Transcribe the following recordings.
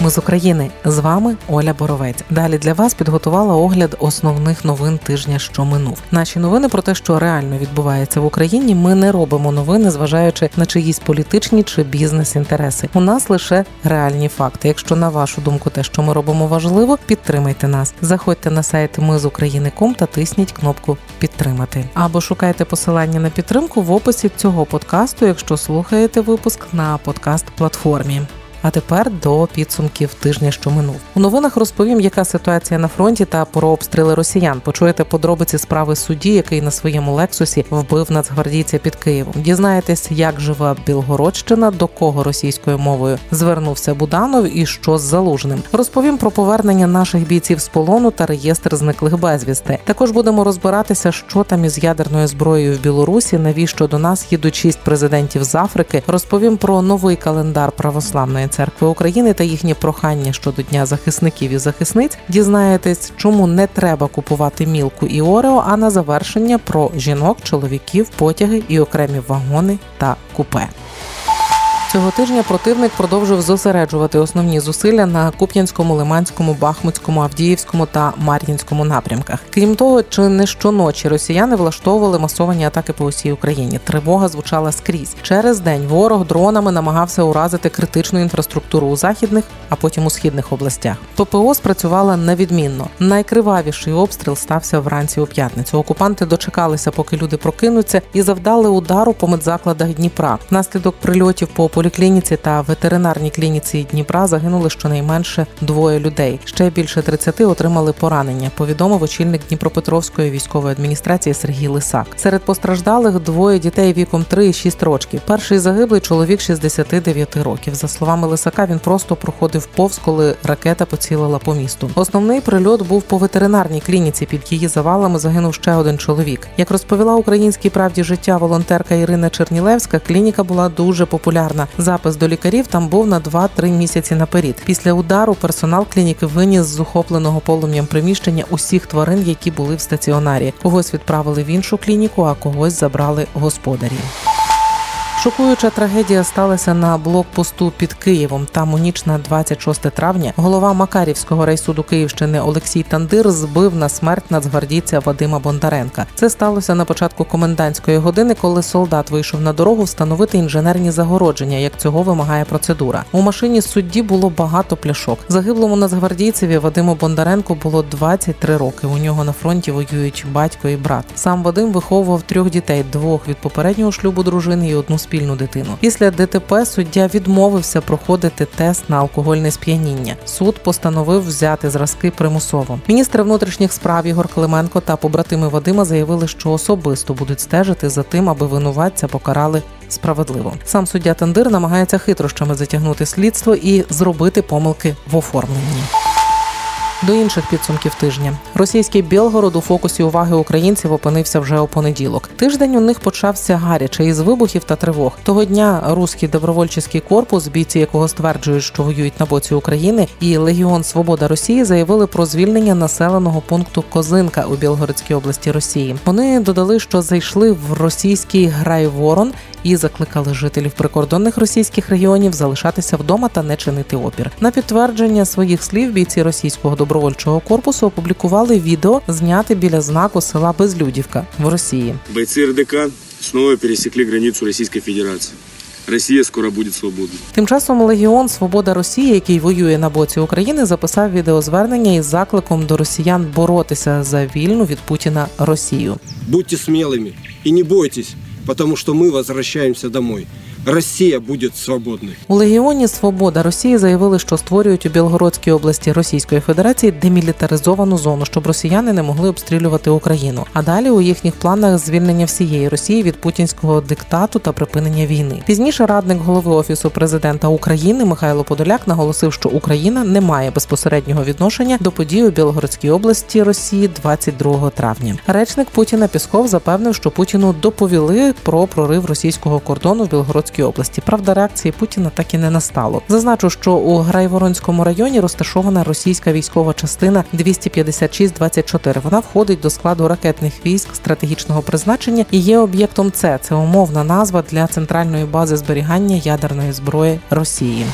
Ми з України з вами Оля Боровець. Далі для вас підготувала огляд основних новин тижня, що минув. Наші новини про те, що реально відбувається в Україні. Ми не робимо новини, зважаючи на чиїсь політичні чи бізнес-інтереси. У нас лише реальні факти. Якщо на вашу думку, те, що ми робимо, важливо, підтримайте нас. Заходьте на сайт Ми з України.ком та тисніть кнопку Підтримати або шукайте посилання на підтримку в описі цього подкасту, якщо слухаєте випуск на подкаст платформі. А тепер до підсумків тижня, що минув. У новинах розповім, яка ситуація на фронті та про обстріли росіян. Почуєте подробиці справи судді, який на своєму лексусі вбив нацгвардійця під Києвом. Дізнаєтесь, як живе Білгородщина, до кого російською мовою звернувся Буданов і що з залужним. Розповім про повернення наших бійців з полону та реєстр зниклих безвісти. Також будемо розбиратися, що там із ядерною зброєю в Білорусі. Навіщо до нас їдуть шість президентів з Африки. Розповім про новий календар православної церкви України та їхні прохання щодо дня захисників і захисниць. Дізнаєтесь, чому не треба купувати мілку і орео. А на завершення про жінок, чоловіків, потяги і окремі вагони та купе. Цього тижня противник продовжив зосереджувати основні зусилля на Куп'янському, Лиманському, Бахмутському, Авдіївському та Мар'їнському напрямках. Крім того, чи не щоночі росіяни влаштовували масовані атаки по усій Україні. Тривога звучала скрізь. Через день ворог дронами намагався уразити критичну інфраструктуру у західних, а потім у східних областях. ППО спрацювала невідмінно. Найкривавіший обстріл стався вранці у п'ятницю. Окупанти дочекалися, поки люди прокинуться, і завдали удару по медзакладах Дніпра. Внаслідок прильотів по поліклініці та ветеринарній клініці Дніпра загинули щонайменше двоє людей. Ще більше 30 отримали поранення. Повідомив очільник Дніпропетровської військової адміністрації Сергій Лисак. Серед постраждалих двоє дітей віком 3 і 6 років. Перший загиблий чоловік 69 років. За словами Лисака, він просто проходив повз, коли ракета поцілила по місту. Основний прильот був по ветеринарній клініці. Під її завалами загинув ще один чоловік. Як розповіла українській правді життя волонтерка Ірина Чернілевська, клініка була дуже популярна. Запис до лікарів там був на 2-3 місяці наперед. Після удару персонал клініки виніс з ухопленого полум'ям приміщення усіх тварин, які були в стаціонарі. Когось відправили в іншу клініку, а когось забрали господарі. Шокуюча трагедія сталася на блокпосту під Києвом. Там у ніч на 26 травня голова Макарівського райсуду Київщини Олексій Тандир збив на смерть нацгвардійця Вадима Бондаренка. Це сталося на початку комендантської години, коли солдат вийшов на дорогу встановити інженерні загородження, як цього вимагає процедура. У машині судді було багато пляшок. Загиблому нацгвардійцеві Вадиму Бондаренку було 23 роки. У нього на фронті воюють батько і брат. Сам Вадим виховував трьох дітей: двох від попереднього шлюбу дружини і одну спільну дитину. Після ДТП суддя відмовився проходити тест на алкогольне сп'яніння. Суд постановив взяти зразки примусово. Міністр внутрішніх справ Ігор Клименко та побратими Вадима заявили, що особисто будуть стежити за тим, аби винуватця покарали. Справедливо сам суддя Тандир намагається хитрощами затягнути слідство і зробити помилки в оформленні. До інших підсумків тижня російський Білгород у фокусі уваги українців опинився вже у понеділок. Тиждень у них почався гаряче із вибухів та тривог. Того дня руський добровольчий корпус, бійці якого стверджують, що воюють на боці України, і Легіон Свобода Росії заявили про звільнення населеного пункту Козинка у Білгородській області Росії. Вони додали, що зайшли в російський грай Ворон і закликали жителів прикордонних російських регіонів залишатися вдома та не чинити опір. На підтвердження своїх слів бійці російського добровольчого корпусу опублікували відео, зняте біля знаку села Безлюдівка в Росії. Бойцы РДК снова пересекли границу Российской Федерации. Россия скоро будет свободной. Тим часом Легіон Свобода Росії, який воює на боці України, записав відеозвернення із закликом до росіян боротися за вільну від Путіна Росію. Будьте смелыми и не бойтесь, потому что мы возвращаемся домой. Россия будет свободной. У Легіоні Свобода Росії заявили, що створюють у Білгородській області Російської Федерації демілітаризовану зону, щоб росіяни не могли обстрілювати Україну. А далі у їхніх планах звільнення всієї Росії від путінського диктату та припинення війни. Пізніше радник голови офісу президента України Михайло Подоляк наголосив, що Україна не має безпосереднього відношення до подій у Білгородській області Росії 22 травня. Речник Путіна Пісков запевнив, що Путіну доповіли про прорив російського кордону в Білгородській Білгородській області. Правда, реакції Путіна так і не настало. Зазначу, що у Грайворонському районі розташована російська військова частина 256-24. Вона входить до складу ракетних військ стратегічного призначення і є об'єктом С. Це умовна назва для центральної бази зберігання ядерної зброї Росії.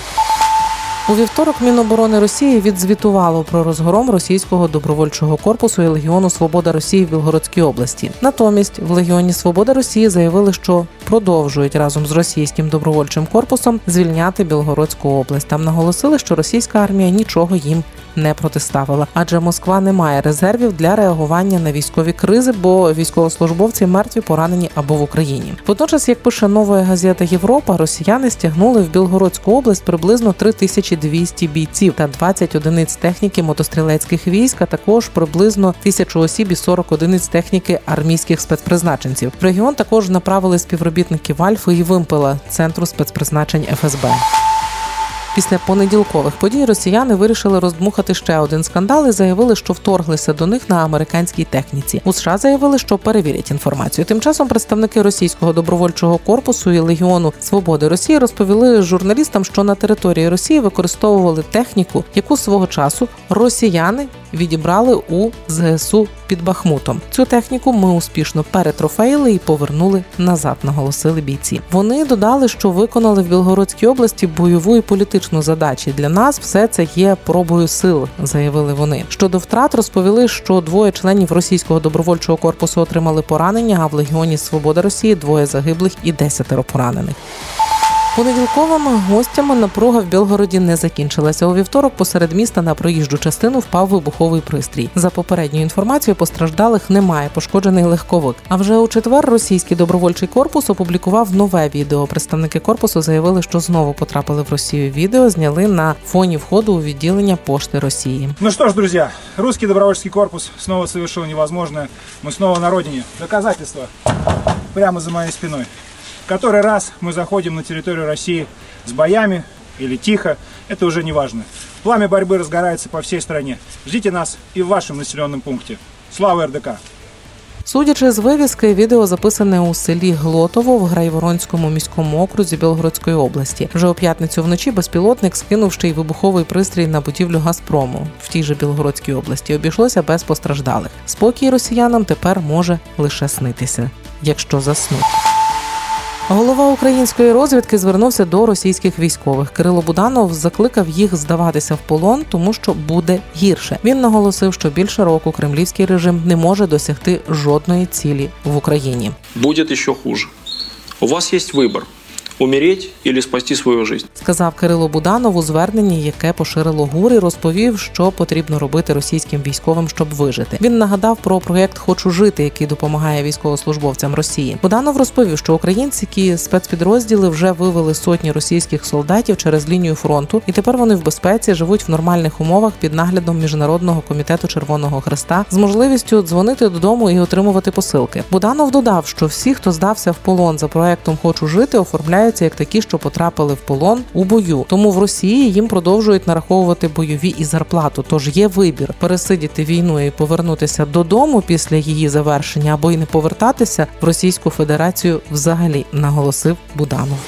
У вівторок Міноборони Росії відзвітувало про розгром російського добровольчого корпусу і Легіону Свобода Росії в Білгородській області. Натомість в Легіоні Свобода Росії заявили, що продовжують разом з російським добровольчим корпусом звільняти Білгородську область. Там наголосили, що російська армія нічого їм не протиставила, адже Москва не має резервів для реагування на військові кризи, бо військовослужбовці мертві поранені або в Україні. Водночас, як пише нова газета Європа, росіяни стягнули в Білгородську область приблизно 3200 бійців та 20 одиниць техніки мотострілецьких військ, а також приблизно 1000 осіб і 40 одиниць техніки армійських спецпризначенців. В регіон також направили співробітників Альфи і Вимпела центру спецпризначень ФСБ. Після понеділкових подій росіяни вирішили роздмухати ще один скандал і заявили, що вторглися до них на американській техніці. У США заявили, що перевірять інформацію. Тим часом представники російського добровольчого корпусу і легіону свободи Росії розповіли журналістам, що на території Росії використовували техніку, яку свого часу росіяни відібрали у ЗСУ під Бахмутом. Цю техніку ми успішно перетрофеїли і повернули назад. Наголосили бійці. Вони додали, що виконали в Білгородській області бойову і політичну задачі. Для нас все це є пробою сил, заявили вони. Щодо втрат розповіли, що двоє членів російського добровольчого корпусу отримали поранення. А в легіоні Свобода Росії двоє загиблих і десятеро поранених. Понеділковими гостями напруга в Білгороді не закінчилася. У вівторок посеред міста на проїжджу частину впав вибуховий пристрій. За попередньою інформацією, постраждалих немає, пошкоджений легковик. А вже у четвер російський добровольчий корпус опублікував нове відео. Представники корпусу заявили, що знову потрапили в Росію. Відео зняли на фоні входу у відділення пошти Росії. Ну что ж, друзья, русский добровольческий корпус снова совершил невозможное. Мы снова на родине. Доказательства прямо за моей спиной В который раз мы заходим на территорию России с боями или тихо, это уже не важно. Пламя борьбы разгорается по всей стране. Ждите нас и в вашем населенном пункте. Слава РДК! Судячи з вивіски, відео записане у селі Глотово в Грайворонському міському окрузі Білгородської області. Вже у п'ятницю вночі безпілотник скинув ще й вибуховий пристрій на будівлю Газпрому в тій же Білгородській області. Обійшлося без постраждалих. Спокій росіянам тепер може лише снитися, якщо заснуть. Голова української розвідки звернувся до російських військових. Кирило Буданов закликав їх здаватися в полон, тому що буде гірше. Він наголосив, що більше року кремлівський режим не може досягти жодної цілі в Україні. Будете що хуже. У вас є выбор – умереть или спасти свою жизнь. Сказав Кирило Буданов у зверненні, яке поширило ГУР і розповів, що потрібно робити російським військовим, щоб вижити. Він нагадав про проєкт Хочу жити, який допомагає військовослужбовцям Росії. Буданов розповів, що українські спецпідрозділи вже вивели сотні російських солдатів через лінію фронту, і тепер вони в безпеці живуть в нормальних умовах під наглядом міжнародного комітету Червоного Хреста з можливістю дзвонити додому і отримувати посилки. Буданов додав, що всі, хто здався в полон за проектом Хочу жити, оформляються як такі, що потрапили в полон у бою. Тому в Росії їм продовжують нараховувати бойові і зарплату. Тож є вибір пересидіти війну і повернутися додому після її завершення або й не повертатися в Російську Федерацію взагалі, наголосив Буданов.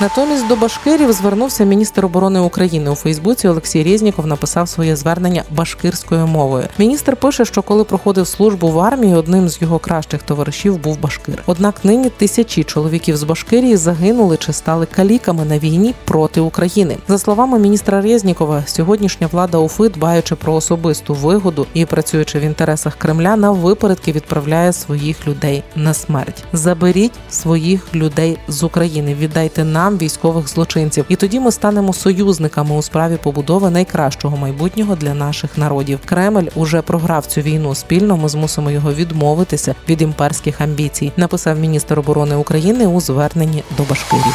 Натомість до башкирів звернувся міністр оборони України у Фейсбуці. Олексій Резніков написав своє звернення башкирською мовою. Міністр пише, що коли проходив службу в армії, одним з його кращих товаришів був башкир. Однак нині тисячі чоловіків з Башкирії загинули чи стали каліками на війні проти України. За словами міністра Резнікова, сьогоднішня влада Уфи, дбаючи про особисту вигоду і працюючи в інтересах Кремля, на випередки відправляє своїх людей на смерть. Заберіть своїх людей з України, віддайте нам військових злочинців, і тоді ми станемо союзниками у справі побудови найкращого майбутнього для наших народів. Кремль уже програв цю війну спільно. Ми змусимо його відмовитися від імперських амбіцій. Написав міністр оборони України у зверненні до башкирів.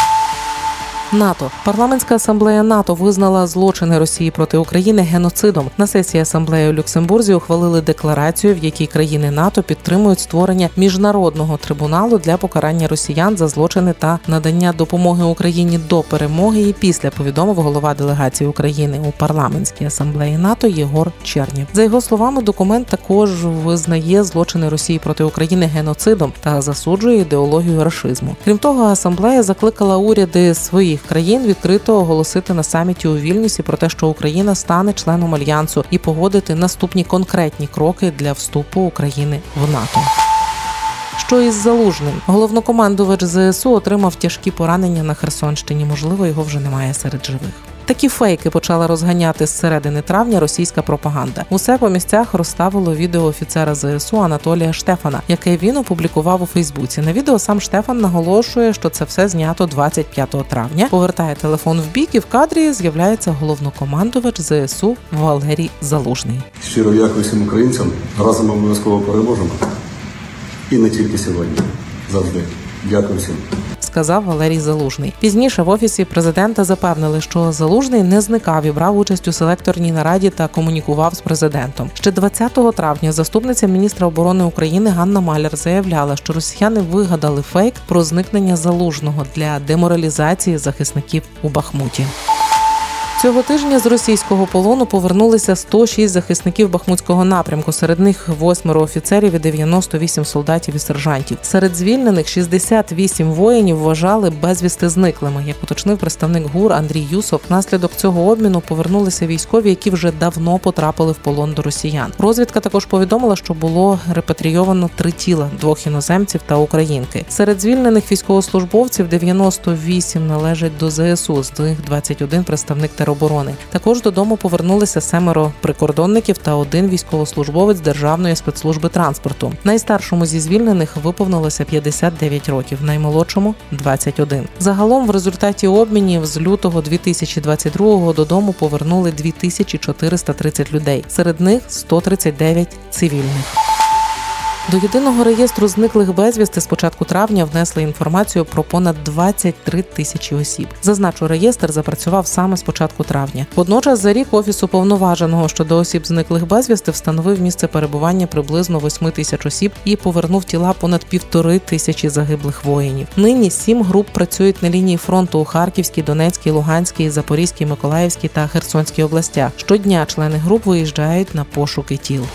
НАТО парламентська асамблея НАТО визнала злочини Росії проти України геноцидом. На сесії асамблеї у Люксембурзі ухвалили декларацію, в якій країни НАТО підтримують створення міжнародного трибуналу для покарання росіян за злочини та надання допомоги Україні до перемоги. І після повідомив голова делегації України у парламентській асамблеї НАТО Єгор Чернєв. За його словами, документ також визнає злочини Росії проти України геноцидом та засуджує ідеологію рашизму. Крім того, асамблея закликала уряди своїх країн відкрито оголосити на саміті у Вільнюсі про те, що Україна стане членом альянсу і погодити наступні конкретні кроки для вступу України в НАТО. Що із залужним головнокомандувач ЗСУ отримав тяжкі поранення на Херсонщині. Можливо, його вже немає серед живих. Такі фейки почала розганяти з середини травня російська пропаганда. Усе по місцях розставило відео офіцера ЗСУ Анатолія Штефана, яке він опублікував у Фейсбуці. На відео сам Штефан наголошує, що це все знято 25 травня. Повертає телефон в бік і в кадрі з'являється головнокомандувач ЗСУ Валерій Залужний. Щиро дякую всім українцям. Разом обов'язково переможемо. І не тільки сьогодні. Завжди. Дякую всім. сказав Валерій Залужний. Пізніше в офісі президента запевнили, що Залужний не зникав і брав участь у селекторній нараді та комунікував з президентом. Ще 20 травня заступниця міністра оборони України Ганна Маляр заявляла, що росіяни вигадали фейк про зникнення залужного для деморалізації захисників у Бахмуті. Цього тижня з російського полону повернулися 106 захисників Бахмутського напрямку. Серед них восьмеро офіцерів і 98 солдатів і сержантів. Серед звільнених 68 воїнів вважали безвісти зниклими. Як уточнив представник ГУР Андрій Юсов, внаслідок цього обміну повернулися військові, які вже давно потрапили в полон до росіян. Розвідка також повідомила, що було репатрійовано три тіла двох іноземців та українки. Серед звільнених військовослужбовців 98 належать до ЗСУ, з них 21 представник тероборони. Також додому повернулися семеро прикордонників та один військовослужбовець Державної спецслужби транспорту. Найстаршому зі звільнених виповнилося 59 років, наймолодшому 21. Загалом в результаті обмінів з лютого 2022 додому повернули 2430 людей. Серед них 139 цивільних. До єдиного реєстру зниклих безвісти з початку травня внесли інформацію про понад 23 тисячі осіб. Зазначу, реєстр запрацював саме з початку травня. Водночас за рік офіс уповноваженого щодо осіб зниклих безвісти встановив місце перебування приблизно 8 тисяч осіб і повернув тіла понад півтори тисячі загиблих воїнів. Нині сім груп працюють на лінії фронту у Харківській, Донецькій, Луганській, Запорізькій, Миколаївській та Херсонській областях. Щодня члени груп виїжджають на пошуки тіл.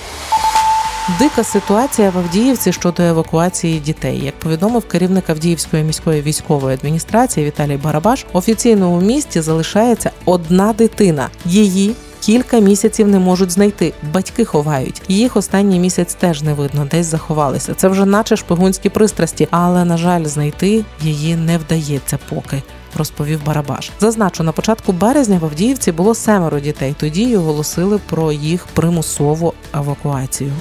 Дика ситуація в Авдіївці щодо евакуації дітей. Як повідомив керівник Авдіївської міської військової адміністрації Віталій Барабаш, офіційно у місті залишається одна дитина. Її Кілька місяців не можуть знайти, батьки ховають. Їх останній місяць теж не видно, десь заховалися. Це вже наче шпигунські пристрасті, але на жаль, знайти її не вдається поки. Розповів Барабаш. Зазначу, на початку березня в Авдіївці було семеро дітей. Тоді оголосили про їх примусову евакуацію.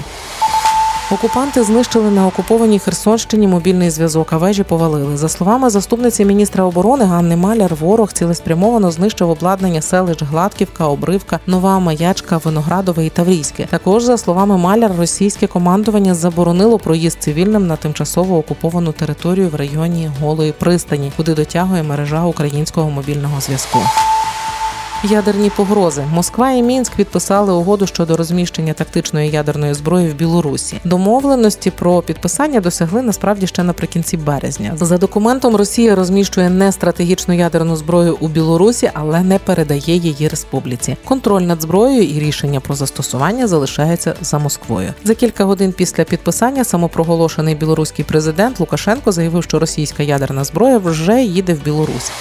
Окупанти знищили на окупованій Херсонщині мобільний зв'язок, а вежі повалили. За словами заступниці міністра оборони Ганни Маляр, ворог цілеспрямовано знищив обладнання селищ Гладківка, Обривка, Нова Маячка, Виноградове і Таврійське. Також за словами Маляр, російське командування заборонило проїзд цивільним на тимчасово окуповану територію в районі Голої пристані, куди дотягує мережа українського мобільного зв'язку. Ядерні погрози Москва і Мінськ підписали угоду щодо розміщення тактичної ядерної зброї в Білорусі. Домовленості про підписання досягли насправді ще наприкінці березня. За документом Росія розміщує не стратегічну ядерну зброю у Білорусі, але не передає її республіці. Контроль над зброєю і рішення про застосування залишається за Москвою. За кілька годин після підписання самопроголошений білоруський президент Лукашенко заявив, що російська ядерна зброя вже їде в Білорусь.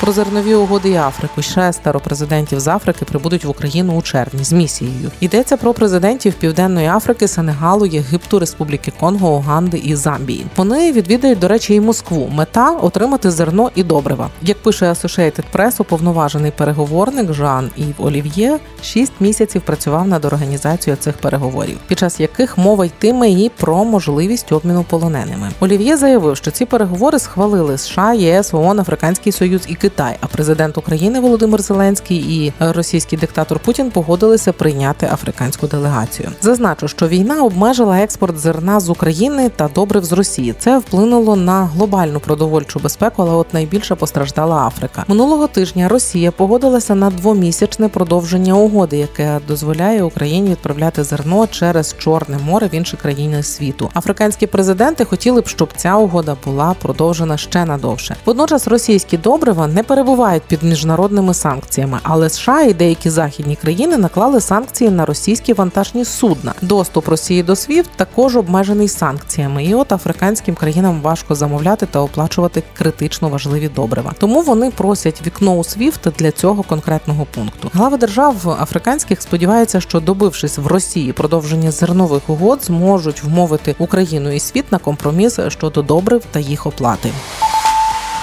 Про зернові угоди і Африку шестеро президентів з Африки прибудуть в Україну у червні з місією. Йдеться про президентів Південної Африки, Сенегалу, Єгипту, Республіки Конго, Уганди і Замбії. Вони відвідають, до речі, і Москву. Мета отримати зерно і добрива. Як пише Associated Press, уповноважений переговорник Жан Ів Олів'є шість місяців працював над організацією цих переговорів, під час яких мова йтиме і про можливість обміну полоненими. Олів'є заявив, що ці переговори схвалили США, ЄС, ООН, Африканський Союз і. Китай. А президент України Володимир Зеленський і російський диктатор Путін погодилися прийняти африканську делегацію. Зазначу, що війна обмежила експорт зерна з України та добрив з Росії. Це вплинуло на глобальну продовольчу безпеку, але от найбільше постраждала Африка. Минулого тижня Росія погодилася на двомісячне продовження угоди, яке дозволяє Україні відправляти зерно через Чорне море в інші країни світу. Африканські президенти хотіли б, щоб ця угода була продовжена ще надовше. Водночас російські добрива не перебувають під міжнародними санкціями, але США і деякі західні країни наклали санкції на російські вантажні судна. Доступ Росії до СВІФТ також обмежений санкціями, і от африканським країнам важко замовляти та оплачувати критично важливі добрива. Тому вони просять вікно у СВІФТ для цього конкретного пункту. Глави держав африканських сподіваються, що добившись в Росії продовження зернових угод, зможуть вмовити Україну і світ на компроміс щодо добрив та їх оплати.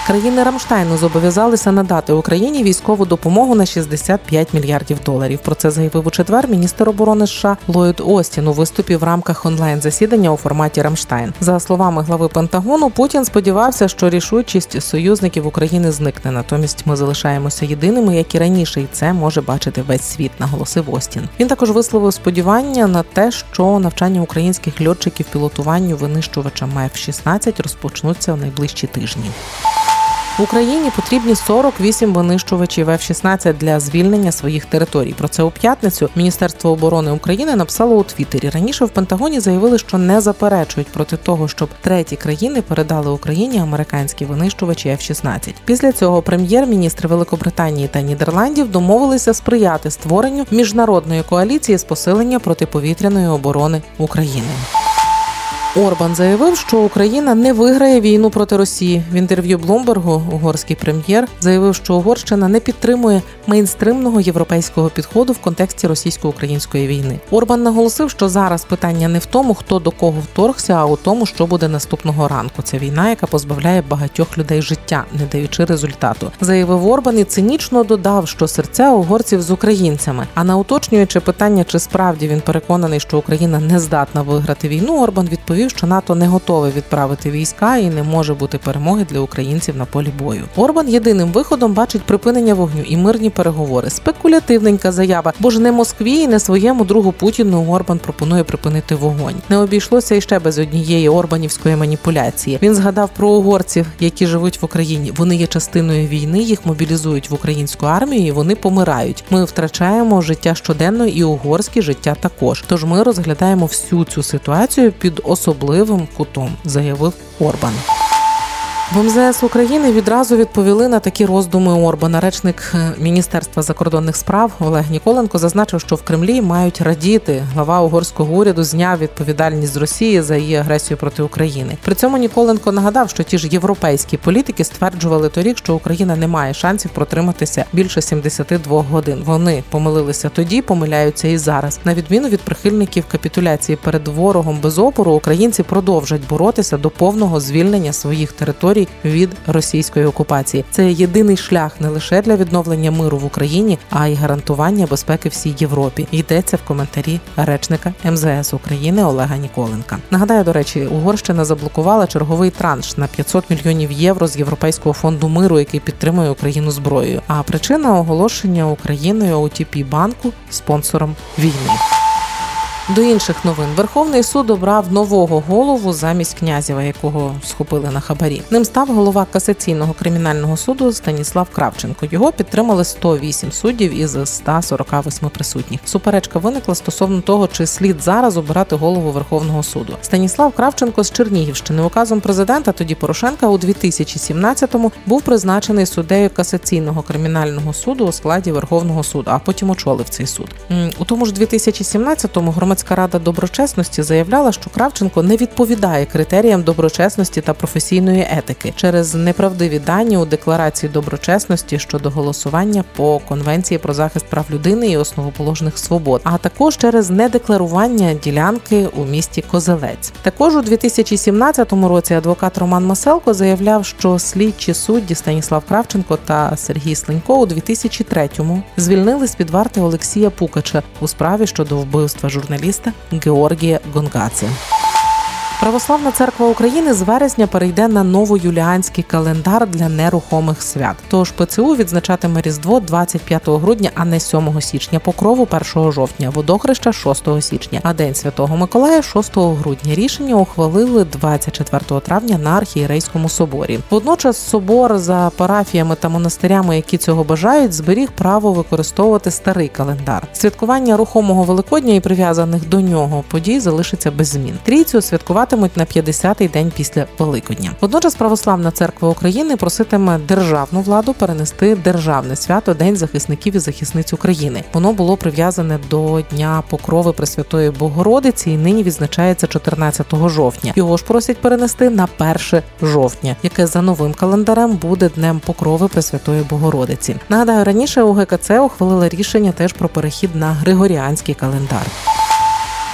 Країни Рамштайну зобов'язалися надати Україні військову допомогу на 65 мільярдів доларів. Про це заявив у четвер міністр оборони США Ллойд Остін у виступі в рамках онлайн засідання у форматі Рамштайн. За словами глави Пентагону, Путін сподівався, що рішучість союзників України зникне. Натомість ми залишаємося єдиними, як і раніше, і це може бачити весь світ, наголосив Остін. Він також висловив сподівання на те, що навчання українських льотчиків пілотуванню винищувача МФ-16 розпочнуться у найближчі тижні. В Україні потрібні 48 винищувачів F-16 для звільнення своїх територій. Про це у п'ятницю Міністерство оборони України написало у Твіттері. Раніше в Пентагоні заявили, що не заперечують проти того, щоб треті країни передали Україні американські винищувачі F-16. Після цього прем'єр-міністр Великобританії та Нідерландів домовилися сприяти створенню міжнародної коаліції з посилення протиповітряної оборони України. Орбан заявив, що Україна не виграє війну проти Росії. В інтерв'ю Блумбергу угорський прем'єр заявив, що Угорщина не підтримує мейнстримного європейського підходу в контексті російсько-української війни. Орбан наголосив, що зараз питання не в тому, хто до кого вторгся, а у тому, що буде наступного ранку. Це війна, яка позбавляє багатьох людей життя, не даючи результату. Заявив Орбан і цинічно додав, що серця угорців з українцями. А на уточнюючи питання, чи справді він переконаний, що Україна не здатна виграти війну, Орбан відповів, що НАТО не готове відправити війська і не може бути перемоги для українців на полі бою. Орбан єдиним виходом бачить припинення вогню і мирні переговори. Спекулятивненька заява, бо ж не Москві і не своєму другу Путіну Орбан пропонує припинити вогонь. Не обійшлося і ще без однієї орбанівської маніпуляції. Він згадав про угорців, які живуть в Україні. Вони є частиною війни, їх мобілізують в українську армію, і вони помирають. Ми втрачаємо життя щоденно і угорське життя також. Тож ми розглядаємо всю цю ситуацію під особливим кутом, заявив Орбан. В МЗС України відразу відповіли на такі роздуми Орбана. Речник е, Міністерства закордонних справ Олег Ніколенко зазначив, що в Кремлі мають радіти. Глава угорського уряду зняв відповідальність з Росії за її агресію проти України. При цьому Ніколенко нагадав, що ті ж європейські політики стверджували торік, що Україна не має шансів протриматися більше 72 годин. Вони помилилися тоді, помиляються і зараз. На відміну від прихильників капітуляції перед ворогом без опору, українці продовжать боротися до повного звільнення своїх територій від російської окупації. Це єдиний шлях не лише для відновлення миру в Україні, а й гарантування безпеки всій Європі. Йдеться в коментарі речника МЗС України Олега Ніколенка. Нагадаю, до речі, Угорщина заблокувала черговий транш на 500 мільйонів євро з Європейського фонду миру, який підтримує Україну зброєю. А причина оголошення Україною OTP банку спонсором війни. До інших новин Верховний суд обрав нового голову замість князєва, якого схопили на хабарі. Ним став голова касаційного кримінального суду Станіслав Кравченко. Його підтримали 108 суддів із 148 присутніх. Суперечка виникла стосовно того, чи слід зараз обирати голову Верховного суду. Станіслав Кравченко з Чернігівщини указом президента тоді Порошенка у 2017-му був призначений суддею касаційного кримінального суду у складі Верховного суду, а потім очолив цей суд. У тому ж 2017-му громадська рада доброчесності заявляла, що Кравченко не відповідає критеріям доброчесності та професійної етики через неправдиві дані у декларації доброчесності щодо голосування по конвенції про захист прав людини і основоположних свобод, а також через недекларування ділянки у місті Козелець. Також у 2017 році адвокат Роман Маселко заявляв, що слідчі судді Станіслав Кравченко та Сергій Слинько у 2003-му звільнили з під варти Олексія Пукача у справі щодо вбивства журналіста Георгия Гонгаці. Православна церква України з вересня перейде на новоюліанський календар для нерухомих свят. Тож ПЦУ відзначатиме Різдво 25 грудня, а не 7 січня, покрову 1 жовтня, водохреща 6 січня, а День Святого Миколая 6 грудня. Рішення ухвалили 24 травня на архієрейському соборі. Водночас собор за парафіями та монастирями, які цього бажають, зберіг право використовувати старий календар. Святкування рухомого Великодня і прив'язаних до нього подій залишиться без змін. Трійцю святкуватимуть на 50-й день після Великодня. Водночас Православна церква України проситиме державну владу перенести державне свято День захисників і захисниць України. Воно було прив'язане до Дня Покрови Пресвятої Богородиці і нині відзначається 14 жовтня. Його ж просять перенести на 1 жовтня, яке за новим календарем буде Днем Покрови Пресвятої Богородиці. Нагадаю, раніше УГКЦ ухвалила рішення теж про перехід на Григоріанський календар.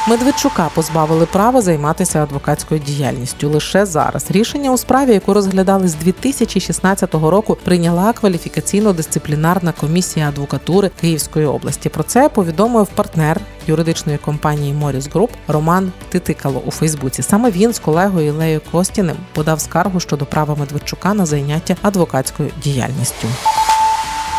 Медведчука позбавили права займатися адвокатською діяльністю лише зараз. Рішення у справі, яку розглядали з 2016 року, прийняла кваліфікаційно-дисциплінарна комісія адвокатури Київської області. Про це повідомив партнер юридичної компанії Моріс Груп Роман Титикало у Фейсбуці. Саме він з колегою Ілею Костіним подав скаргу щодо права Медведчука на зайняття адвокатською діяльністю.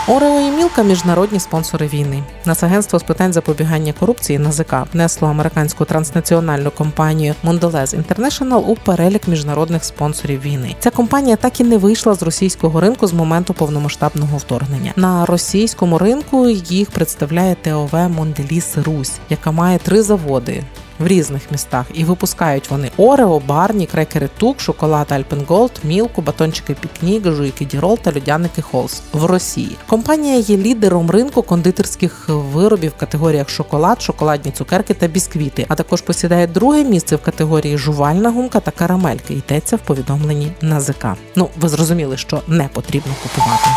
Орео і Мілка міжнародні спонсори війни. Нацагентство з питань запобігання корупції НАЗК внесло американську транснаціональну компанію Mondelez International у перелік міжнародних спонсорів війни. Ця компанія так і не вийшла з російського ринку з моменту повномасштабного вторгнення. На російському ринку їх представляє ТОВ Монделіс Русь, яка має три заводи. В різних містах і випускають вони Орео, Барні, крекери Тук, шоколад Альпенголд, Мілку, батончики Пікнік, жуйки Дірол та людяники Холс в Росії. Компанія є лідером ринку кондитерських виробів в категоріях шоколад, шоколадні цукерки та бісквіти, а також посідає друге місце в категорії жувальна гумка та карамельки. Йдеться в повідомленні НАЗК. Ну ви зрозуміли, що не потрібно купувати.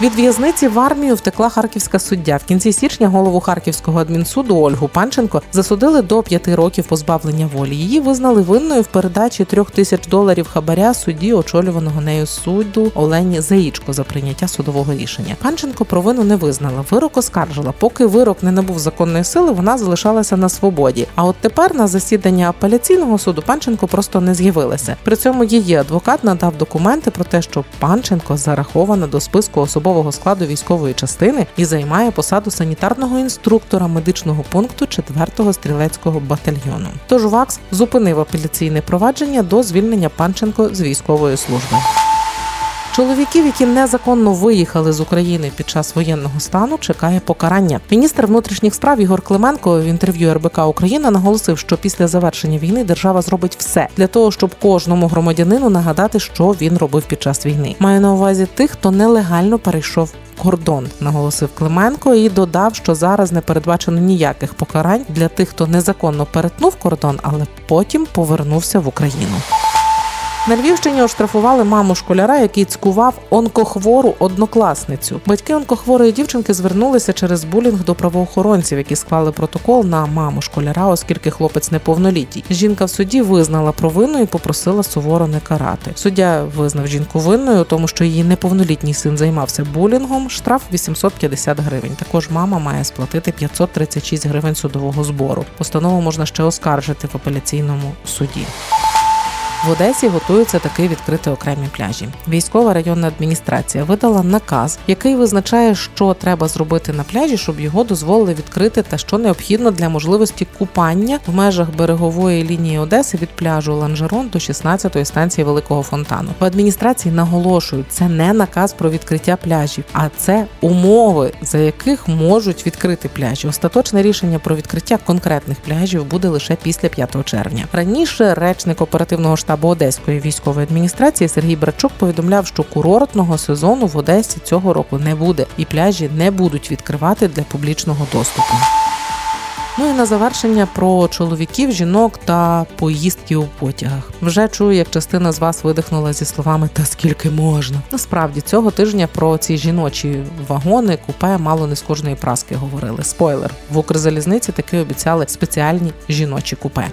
Від в'язниці в армію втекла харківська суддя. В кінці січня голову харківського адмінсуду Ольгу Панченко засудили до п'яти років позбавлення волі. Її визнали винною в передачі трьох тисяч доларів хабаря судді, очолюваного нею суду Олені Заїчко за прийняття судового рішення. Панченко провину не визнала. Вирок оскаржила. Поки вирок не набув законної сили, вона залишалася на свободі. А от тепер на засідання апеляційного суду Панченко просто не з'явилася. При цьому її адвокат надав документи про те, що Панченко зарахована до списку особового складу військової частини і займає посаду санітарного інструктора медичного пункту 4-го стрілецького батальйону. Тож ВАКС зупинив апеляційне провадження до звільнення Панченко з військової служби. Чоловіків, які незаконно виїхали з України під час воєнного стану, чекає покарання. Міністр внутрішніх справ Ігор Клименко в інтерв'ю РБК Україна наголосив, що після завершення війни держава зробить все для того, щоб кожному громадянину нагадати, що він робив під час війни. Маю на увазі тих, хто нелегально перейшов. Кордон наголосив Клименко і додав, що зараз не передбачено ніяких покарань для тих, хто незаконно перетнув кордон, але потім повернувся в Україну. На Львівщині оштрафували маму школяра, який цькував онкохвору однокласницю. Батьки онкохворої дівчинки звернулися через булінг до правоохоронців, які склали протокол на маму школяра, оскільки хлопець неповнолітній. Жінка в суді визнала провину і попросила суворо не карати. Суддя визнав жінку винною, тому що її неповнолітній син займався булінгом. Штраф 850 гривень. Також мама має сплатити 536 гривень судового збору. Постанову можна ще оскаржити в апеляційному суді. В Одесі готуються таки відкрити окремі пляжі. Військова районна адміністрація видала наказ, який визначає, що треба зробити на пляжі, щоб його дозволили відкрити, та що необхідно для можливості купання в межах берегової лінії Одеси від пляжу Ланжерон до 16-ї станції Великого фонтану. В адміністрації наголошують, це не наказ про відкриття пляжів, а це умови, за яких можуть відкрити пляжі. Остаточне рішення про відкриття конкретних пляжів буде лише після 5 червня. Раніше речник оперативного штабу Одеської військової адміністрації Сергій Брачук повідомляв, що курортного сезону в Одесі цього року не буде, і пляжі не будуть відкривати для публічного доступу. Ну і на завершення про чоловіків, жінок та поїздки у потягах. Вже чую, як частина з вас видихнула зі словами Та скільки можна. Насправді цього тижня про ці жіночі вагони купе мало не з кожної праски говорили. Спойлер в Укрзалізниці таки обіцяли спеціальні жіночі купе.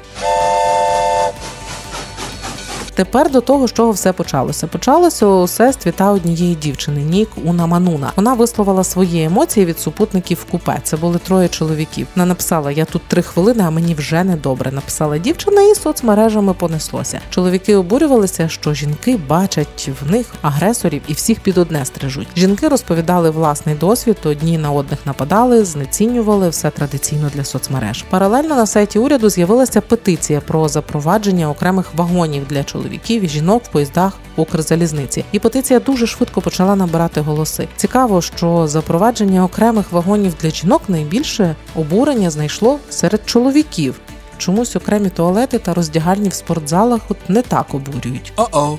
Тепер до того, з чого все почалося. Почалося усе з твіта однієї дівчини Нік Унамануна. Вона висловила свої емоції від супутників в купе. Це були троє чоловіків. Вона написала: Я тут три хвилини, а мені вже не добре. Написала дівчина, і соцмережами понеслося. Чоловіки обурювалися, що жінки бачать в них агресорів і всіх під одне стрижуть. Жінки розповідали власний досвід, одні на одних нападали, знецінювали все традиційно для соцмереж. Паралельно на сайті уряду з'явилася петиція про запровадження окремих вагонів для чоловіків і жінок в поїздах Укрзалізниці. І петиція дуже швидко почала набирати голоси. Цікаво, що запровадження окремих вагонів для жінок найбільше обурення знайшло серед чоловіків. Чомусь окремі туалети та роздягальні в спортзалах от не так обурюють.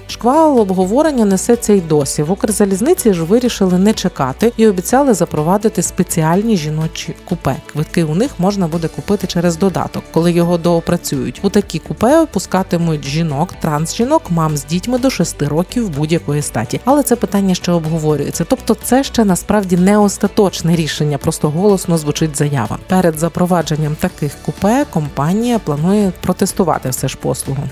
Шквал обговорення несеться й досі. В Укрзалізниці ж вирішили не чекати і обіцяли запровадити спеціальні жіночі купе. Квитки у них можна буде купити через додаток, коли його доопрацюють. У такі купе пускатимуть жінок, трансжінок, мам з дітьми до 6 років будь-якої статі. Але це питання ще обговорюється. Тобто, це ще насправді не остаточне рішення, просто голосно звучить заява. Перед запровадженням таких купе компанія планує протестувати все ж послугу.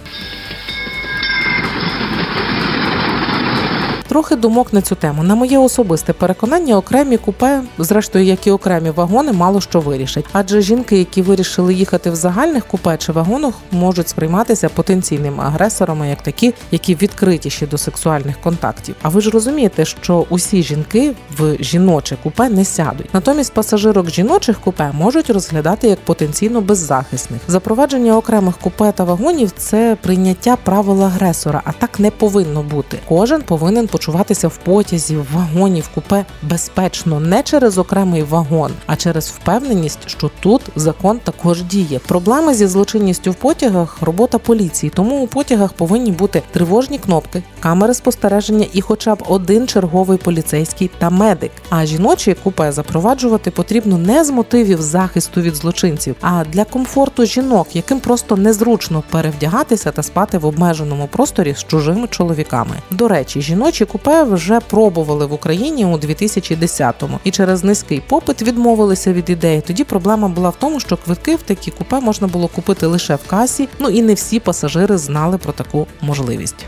Трохи думок на цю тему. На моє особисте переконання, окремі купе, зрештою, як і окремі вагони, мало що вирішать. Адже жінки, які вирішили їхати в загальних купе чи вагонах, можуть сприйматися потенційними агресорами, як такі, які відкритіші до сексуальних контактів. А ви ж розумієте, що усі жінки в жіноче купе не сядуть. Натомість пасажирок жіночих купе можуть розглядати як потенційно беззахисних. Запровадження окремих купе та вагонів це прийняття правил агресора, а так не повинно бути. Кожен повинен почуватися в потязі, в вагоні, в купе безпечно не через окремий вагон, а через впевненість, що тут закон також діє. Проблеми зі злочинністю в потягах робота поліції. Тому у потягах повинні бути тривожні кнопки, камери спостереження і, хоча б один черговий поліцейський та медик. А жіночі купе запроваджувати потрібно не з мотивів захисту від злочинців, а для комфорту жінок, яким просто незручно перевдягатися та спати в обмеженому просторі з чужими чоловіками. До речі, жіночі купе вже пробували в Україні у 2010-му і через низький попит відмовилися від ідеї. Тоді проблема була в тому, що квитки в такі купе можна було купити лише в касі. Ну і не всі пасажири знали про таку можливість.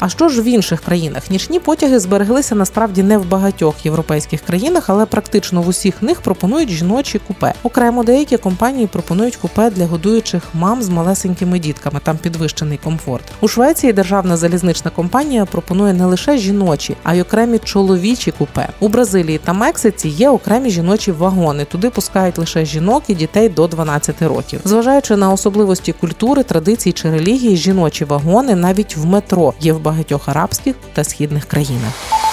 А що ж в інших країнах? Нічні потяги збереглися насправді не в багатьох європейських країнах, але практично в усіх них пропонують жіночі купе. Окремо деякі компанії пропонують купе для годуючих мам з малесенькими дітками. Там підвищений комфорт. У Швеції державна залізнична компанія пропонує не лише жіночі, а й окремі чоловічі купе. У Бразилії та Мексиці є окремі жіночі вагони. Туди пускають лише жінок і дітей до 12 років. Зважаючи на особливості культури, традицій чи релігії, жіночі вагони навіть в метро є в багатьох арабських та східних країнах.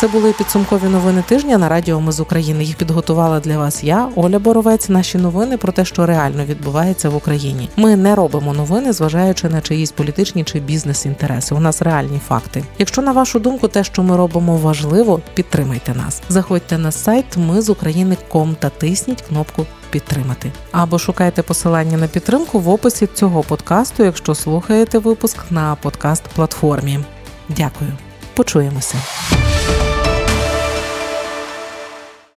Це були підсумкові новини тижня на радіо Ми з України. Їх підготувала для вас я, Оля Боровець. Наші новини про те, що реально відбувається в Україні. Ми не робимо новини, зважаючи на чиїсь політичні чи бізнес-інтереси. У нас реальні факти. Якщо на вашу думку, те, що ми робимо, важливо, підтримайте нас. Заходьте на сайт Ми з України.ком та тисніть кнопку Підтримати або шукайте посилання на підтримку в описі цього подкасту, якщо слухаєте випуск на подкаст платформі. Дякую, Почуємося.